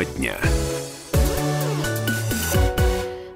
Тема дня.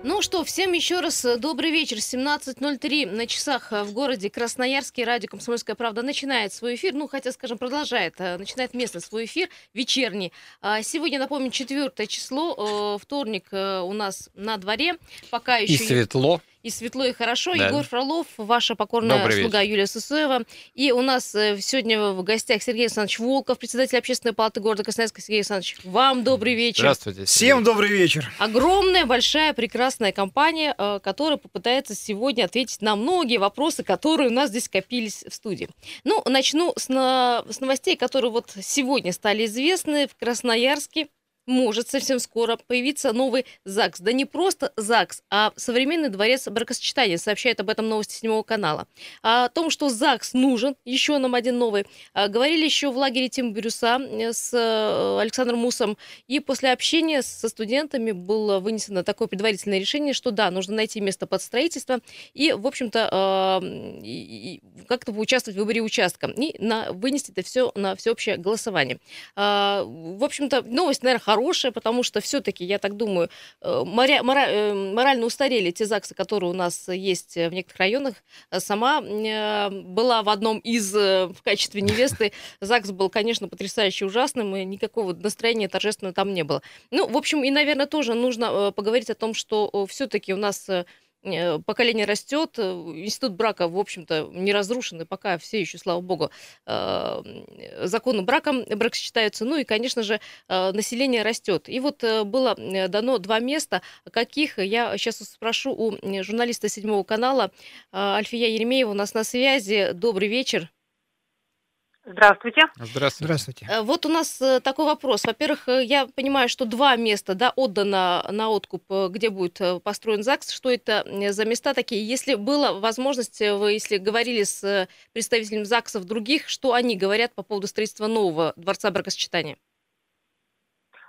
Ну что, всем еще раз э, добрый вечер. 17.03 на часах э, в городе Красноярске. Радио «Комсомольская правда» начинает свой эфир. Ну, хотя, скажем, продолжает. э, Начинает местный свой эфир, вечерний. А Сегодня, напомню, четвертое число. Вторник у нас на дворе. Пока еще... И светло. И светло, и хорошо. Да. Егор Фролов, ваша покорная Добрый слуга Юлия Сысоева. И у нас э, сегодня в гостях Сергей Александрович Волков, председатель общественной палаты города Красноярска. Сергей Александрович, вам добрый вечер. Здравствуйте. Всем Сергей. добрый вечер. Огромная, большая, прекрасная компания, э, которая попытается сегодня ответить на многие вопросы, которые у нас здесь копились в студии. Ну, начну с, на- с новостей, которые вот сегодня стали известны в Красноярске. Может совсем скоро появиться новый ЗАГС. Да не просто ЗАГС, а современный дворец бракосочетания, сообщает об этом новости седьмого канала. А О том, что ЗАГС нужен, еще нам один новый, а, говорили еще в лагере Тим Бирюса э, с э, Александром Мусом. И после общения со студентами было вынесено такое предварительное решение, что да, нужно найти место под строительство и, в общем-то, и как-то поучаствовать в выборе участка и на, вынести это все на всеобщее голосование. А, В общем-то, новость, наверное, хорошая, потому что все-таки, я так думаю, э, моря- мора- э, морально устарели те ЗАГСы, которые у нас есть в некоторых районах. Э, Сама э, была в одном из э, в качестве невесты. ЗАГС был, конечно, потрясающе ужасным, и никакого настроения торжественного там не было. Ну, в общем, и, наверное, тоже нужно э, поговорить о том, что все-таки у нас э, э, поколение растет, э, институт брака, в общем-то, не разрушен, и пока все еще, слава богу, э, законы брака бракосочетаются. Ну и, конечно же, э, население растет. И вот э, было э, дано два места, каких я сейчас спрошу у э, журналиста седьмого канала э, Альфия Еремеева у нас на связи. Добрый вечер. Здравствуйте. Здравствуйте. Здравствуйте. Э, Вот у нас э, такой вопрос. Во-первых, э, я понимаю, что два места да, отдано на откуп, где будет построен ЗАГС. Что это за места такие? Если была возможность, вы если говорили с представителями ЗАГСов других, что они говорят по поводу строительства нового дворца бракосочетания?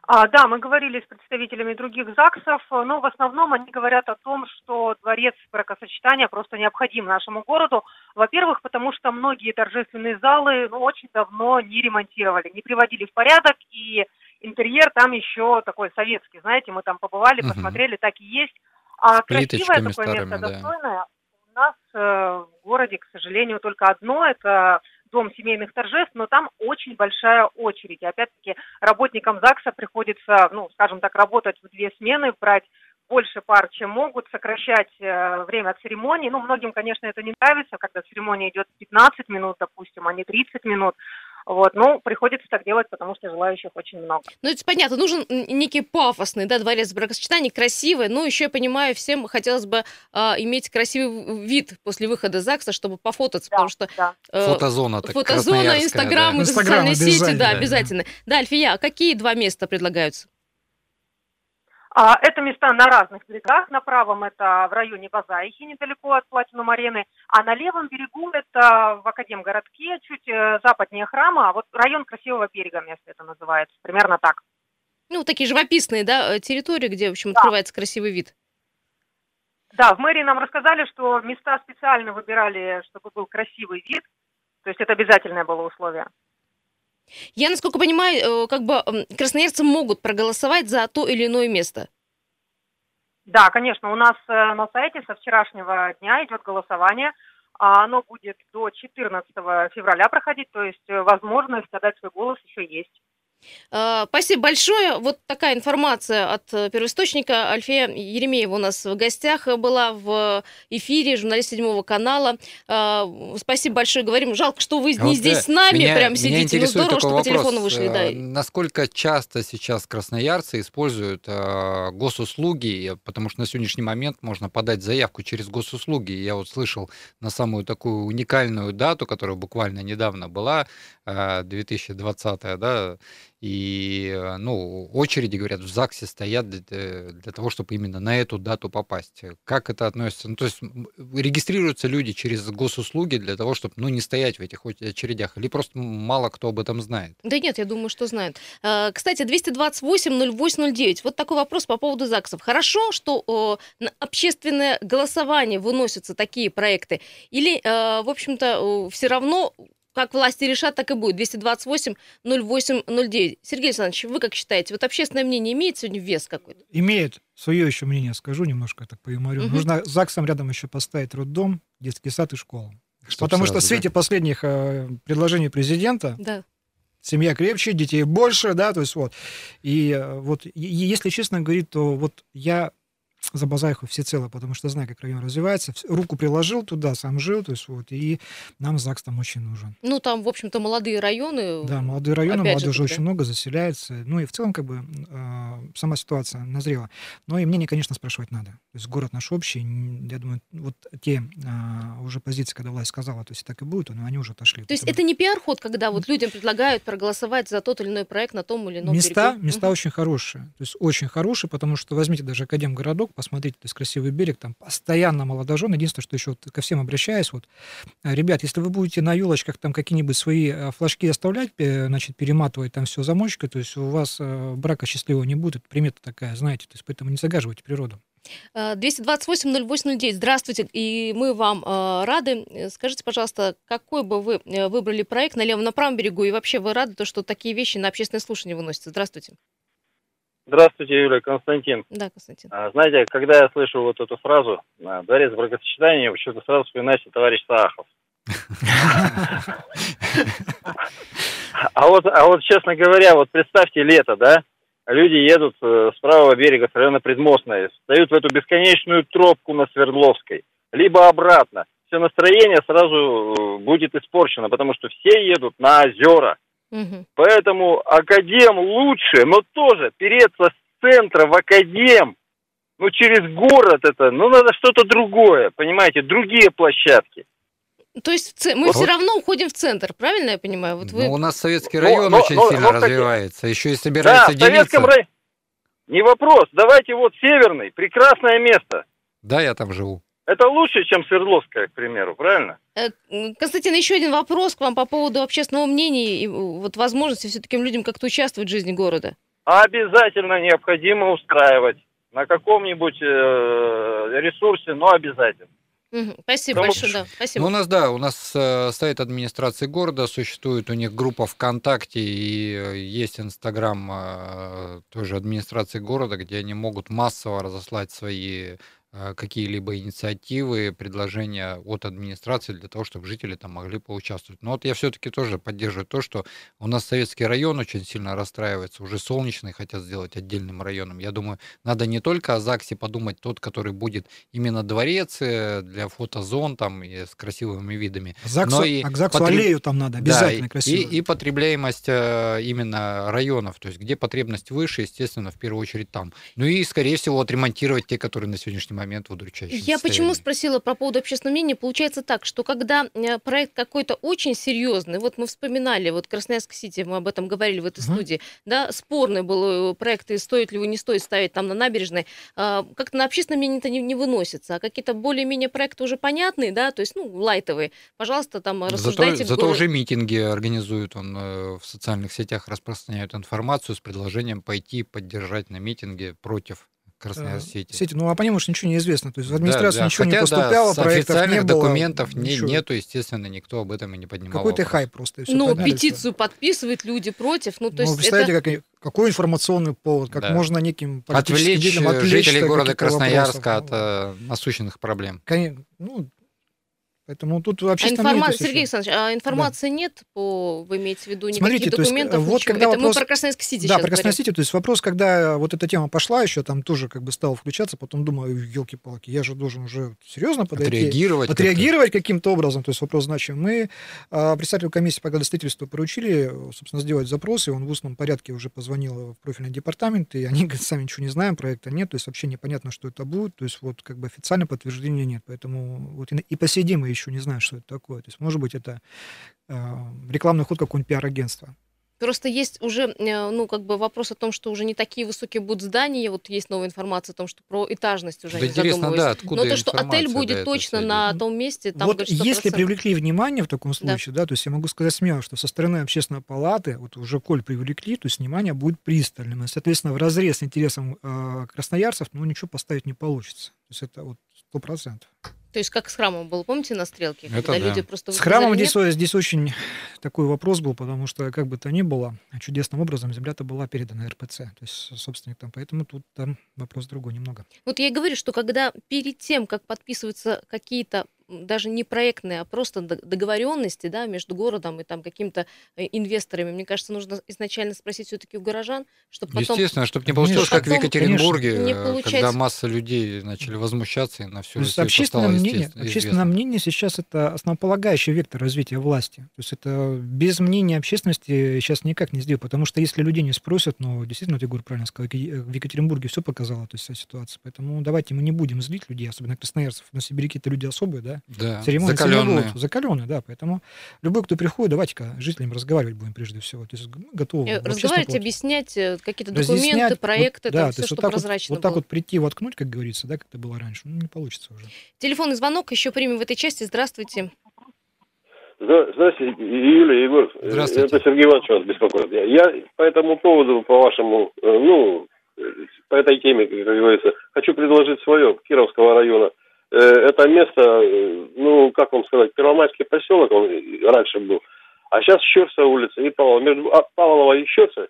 А, да, мы говорили с представителями других ЗАГСов, но в основном они говорят о том, что дворец бракосочетания просто необходим нашему городу. Во-первых, потому что многие торжественные залы ну, очень давно не ремонтировали, не приводили в порядок, и интерьер там еще такой советский, знаете, мы там побывали, Мгм. посмотрели, так и есть. А красивое такое старыми, место, да. достойное, у нас э, в городе, к сожалению, только одно, это дом семейных торжеств, но там очень большая очередь. И опять-таки работникам ЗАГСа приходится, ну, скажем так, работать в две смены, брать больше пар, чем могут, сокращать э, время церемонии. Ну, многим, конечно, это не нравится, когда церемония идет 15 минут, допустим, а не 30 минут. Вот, ну, приходится так делать, потому что желающих очень много. Ну, это понятно, нужен некий пафосный, да, дворец бракосочетания, красивый, но еще, я понимаю, всем хотелось бы а, иметь красивый вид после выхода ЗАГСа, чтобы пофотаться, потому что да. э, Фотозона так фотозона, Инстаграм, да. социальные сети, да, обязательно. обязательно. Да, Альфия, а какие два места предлагаются? А, это места на разных берегах. На правом это в районе Базаихи, недалеко от Платинум арены. А на левом берегу это в Академгородке, чуть э, западнее храма. А вот район Красивого берега место это называется. Примерно так. Ну, такие живописные, да, э, территории, где, в общем, Да. открывается красивый вид. Да, в мэрии нам рассказали, что места специально выбирали, чтобы был красивый вид. То есть это обязательное было условие. Я, насколько понимаю, э, как бы красноярцы могут проголосовать за то или иное место. Да, конечно, у нас э, на сайте со вчерашнего дня идет голосование. А Оно будет до 14 февраля проходить, то есть э, возможность отдать свой голос еще есть. Э, Спасибо большое. Вот такая информация от э, первоисточника. Альфея Еремеева у нас в гостях была в эфире, журналист седьмого канала. Э, Спасибо большое. Говорим, жалко, что вы А не вот, здесь да, с нами меня- прям меня сидите. Ну, интересует здорово, что такой по телефону вопрос. вышли, да. Э, Насколько часто сейчас красноярцы используют э, госуслуги, э, потому что на сегодняшний момент можно подать заявку через госуслуги. Я вот слышал на самую такую уникальную дату, которая буквально недавно была, э, 2020, да, и, э, ну, очереди, говорят, в ЗАГСе стоят для, э, для того, чтобы именно на эту дату попасть. Как это относится? Ну, то есть регистрируются люди через госуслуги для того, чтобы, ну, не стоять в этих оч- очередях, или просто мало кто об этом знает? Да нет, я думаю, что знают. Э, Кстати, 228-08-09. Вот такой вопрос по поводу ЗАГСов. Хорошо, что на общественное голосование выносятся такие проекты? Или, э, в общем-то, все равно как власти решат, так и будет. 228 08 09. Сергей Александрович, вы как считаете, вот общественное мнение имеет сегодня вес какой-то? Имеет. Свое еще мнение скажу немножко, так поюморю. Угу. Нужно ЗАГСом рядом еще поставить роддом, детский сад и школу. Чтоб Потому сразу, что в свете да? последних э, предложений президента да. семья крепче, детей больше, да, то есть вот. И э, вот, и, если честно говорить, то вот я за Базайху всецело, потому что знаю, как район развивается. Руку приложил туда, сам жил, то есть вот, и нам ЗАГС там очень нужен. Ну, там, в общем-то, молодые районы. Да, молодые районы, молодежи же, очень много заселяется. Ну, и в целом, как бы, э, сама ситуация назрела. Но и мнение, конечно, спрашивать надо. То есть город наш общий, я думаю, вот те э, уже позиции, когда власть сказала, то есть так и будет, но они уже отошли. То есть это не пиар-ход, когда вот людям предлагают проголосовать за тот или иной проект на том или ином Места, берегу? места угу. очень хорошие. То есть очень хорошие, потому что возьмите даже Академгородок, посмотрите, то есть красивый берег, там постоянно молодожен. Единственное, что еще вот ко всем обращаюсь, вот, э, ребят, если вы будете на елочках там какие-нибудь свои э, флажки оставлять, значит, перематывать там все замочкой, то есть у вас э, брака счастливого не будет, примета такая, знаете, то есть поэтому не загаживайте природу. 228-08-09. Здравствуйте, и мы вам э, рады. Скажите, пожалуйста, какой бы вы выбрали проект на левом, на правом берегу, и вообще вы рады, то, что такие вещи на общественное слушание выносятся? Здравствуйте. Здравствуйте, Юля, Константин. Да, Константин. А, знаете, когда я слышу вот эту фразу а, «дворец бракосочетания», почему-то сразу вспоминается товарищ Саахов. А вот, а вот, честно говоря, вот представьте лето, да? Люди едут э, с правого берега, с района Предмостной, встают в эту бесконечную тропку на Свердловской, либо обратно. Все настроение сразу э, будет испорчено, потому что все едут на озера. Угу. Поэтому академ лучше, но тоже переться с центра в академ, ну через город это, ну надо что-то другое, понимаете, другие площадки. То есть мы вот. все равно уходим в центр, правильно я понимаю? Вот вы... Ну, у нас советский район но, очень но, сильно но, развивается, еще и собирается да, делиться. В советском районе... Не вопрос, давайте вот северный, прекрасное место. Да, я там живу. Это лучше, чем Свердловская, к примеру, правильно? Э, Константин, еще один вопрос к вам по поводу общественного мнения и вот возможности все-таки людям как-то участвовать в жизни города. Обязательно необходимо устраивать на каком-нибудь э, ресурсе, но обязательно. Спасибо Потому большое, да. Спасибо. Ну, у нас, да, у нас э, сайт администрации города существует, у них группа ВКонтакте и э, есть Инстаграм э, тоже администрации города, где они могут массово разослать свои какие-либо инициативы, предложения от администрации для того, чтобы жители там могли поучаствовать. Но вот я все-таки тоже поддерживаю то, что у нас советский район очень сильно расстраивается, уже солнечный хотят сделать отдельным районом. Я думаю, надо не только о ЗАГСе подумать, тот, который будет именно дворец э, для фотозон там и с красивыми видами. ЗАГСу, но и а к ЗАГСу потреб... аллею там надо, обязательно да, красиво. И, и потребляемость э, именно районов, то есть где потребность выше, естественно, в первую очередь там. Ну и, скорее всего, отремонтировать те, которые на сегодняшний момент момент в удручающем Я почему спросила про поводу общественного мнения? Получается так, что когда э, проект какой-то очень серьезный, вот мы вспоминали, вот Красноярск-Сити, мы об этом говорили в этой угу. студии, да, спорный был э, проект, и стоит ли его, не стоит ставить там на набережной, а, как-то на общественное мнение это не, не выносится, а какие-то более-менее проекты уже понятные, да, то есть, ну, лайтовые, пожалуйста, там рассуждайте. Зато, зато уже митинги организуют, он э, в социальных сетях распространяют информацию с предложением пойти поддержать на митинге против Красноярск-Сити. Сети, ну а по нему ничего не известно. То есть в администрацию да, да. ничего Хотя, не поступало, да, проектов официальных не было, документов не, нету, естественно, никто об этом и не поднимал. Какой-то хайп просто. Ну, петицию все. подписывают люди против. Ну, то ну, есть представляете, это... как, какой информационный повод, как да. можно неким политическим отвлечь, отвлечь жителей города Красноярска вопросов. от ну, насущных проблем. Конечно, ну, Поэтому тут вообще... А информа... Сергей Александрович, а информации да. нет по, вы имеете в виду, никаких Смотрите, документов? есть, вот когда Это вопрос... мы про Красноярск-Сити Да, про Красноярск-Сити, то есть вопрос, когда вот эта тема пошла еще, там тоже как бы стал включаться, потом думаю, елки-палки, я же должен уже серьезно подойти. Отреагировать. Отреагировать каким-то образом, то есть вопрос значимый. Мы а, представителю комиссии по градостроительству поручили, собственно, сделать запрос, и он в устном порядке уже позвонил в профильный департамент, и они говорят, сами ничего не знаем, проекта нет, то есть вообще непонятно, что это будет, то есть вот как бы официально подтверждения нет, поэтому вот и, и по сей день мы еще не знаем, что это такое. То есть, может быть, это э, рекламный ход какого-нибудь пиар-агентства. Просто есть уже, э, ну, как бы вопрос о том, что уже не такие высокие будут здания. Вот есть новая информация о том, что про этажность уже да они интересно, да, откуда Но то, что отель будет точно на том месте, там Вот говорит, если привлекли внимание в таком случае, да. да, то есть я могу сказать смело, что со стороны общественной палаты, вот уже коль привлекли, то есть внимание будет пристальным. И, соответственно, в разрез с интересом э, красноярцев, ну, ничего поставить не получится. То есть это вот сто процентов. То есть как с храмом было, помните, на стрелке? Это когда да. люди просто С храмом нет? здесь, здесь очень такой вопрос был, потому что, как бы то ни было, чудесным образом земля-то была передана РПЦ, то есть собственник там, поэтому тут там вопрос другой немного. Вот я и говорю, что когда перед тем, как подписываются какие-то даже не проектные, а просто договоренности да, между городом и там какими-то э, инвесторами, мне кажется, нужно изначально спросить все-таки у горожан, чтобы потом... Естественно, чтобы не получилось, как в Екатеринбурге, не э, получать- когда масса людей начали возмущаться, и на всю То есть Россию общественное стало мнение, общественное мнение сейчас это основополагающий вектор развития власти. То есть это без мнения общественности сейчас никак не сделать, потому что если людей не спросят, ну, действительно, ты, Егор, правильно сказал, в Екатеринбурге все показало, то есть вся ситуация. Поэтому давайте мы не будем злить людей, особенно красноярцев. На сибиряки-то люди особые, да, Да, церемонии закаленные. закаленные, да, поэтому любой, кто приходит, давайте-ка жителям разговаривать будем прежде всего. То есть готовы. э, Разговаривать, объяснять э, какие-то Разъяснять, документы, вот, проекты, да, там то все, есть что вот так вот- прозрачно вот, так было. вот прийти, воткнуть, как говорится, да, как это было раньше, ну, не получится уже. Телефонный звонок еще примем в этой части. Здравствуйте. Здра- Здравствуйте, Юлия, Егор. Э, Здравствуйте. Это Сергей Иванович вас беспокоит. Я- по этому поводу, по вашему, ну, по этой теме, как говорится, хочу предложить свое, Кировского района. Э, Это место, э, ну, как вам сказать, Первомайский поселок, он раньше был. А сейчас Щерса улица и Павлова. Между а, Павлова и Щерса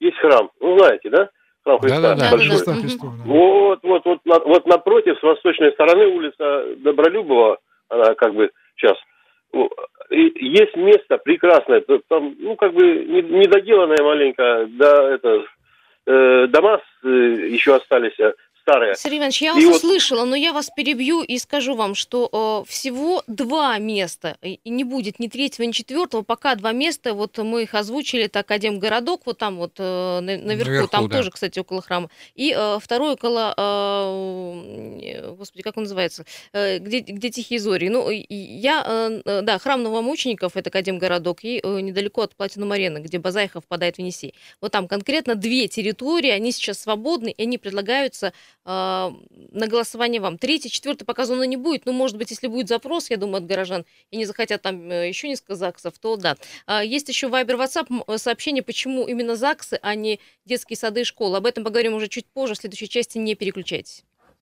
есть храм. Ну, знаете, да? Храм Христа Да-да-да. большой. Да-да-да. Христа Мгм. Христова, да. Вот, вот, вот, на- вот напротив, с восточной стороны улица Добролюбова, она как бы сейчас. И Есть место прекрасное, там, ну, как бы не- недоделанное маленько, да, это, э, дома э, еще остались э, старые. Сергей Иванович, я И вас вот- услышала, но я вас перебью и скажу вам, что э, всего два места, и и не будет ни третьего, ни четвертого, пока два места, вот мы их озвучили, это Академгородок, вот там вот э, на- наверху, Наверху, там да. тоже, кстати, около храма, и э, второй около, э, господи, как он называется, Э, где, где Тихие Зори. Ну, и- и я, э, э, да, храм новомучеников, это Академгородок, и э, недалеко от Платинум Арены, где Базайха впадает в Енисей. Вот там конкретно две территории, они сейчас свободны, и они предлагаются на голосование вам. Третий, четвертый пока зоны не будет. Ну, может быть, если будет запрос, я думаю, от горожан, и не захотят там э, еще несколько ЗАГСов, то да. А, Есть еще Вайбер, WhatsApp э, сообщение, почему именно ЗАГСы, а не детские сады и школы. Об этом поговорим уже чуть позже, в следующей части. Не переключайтесь.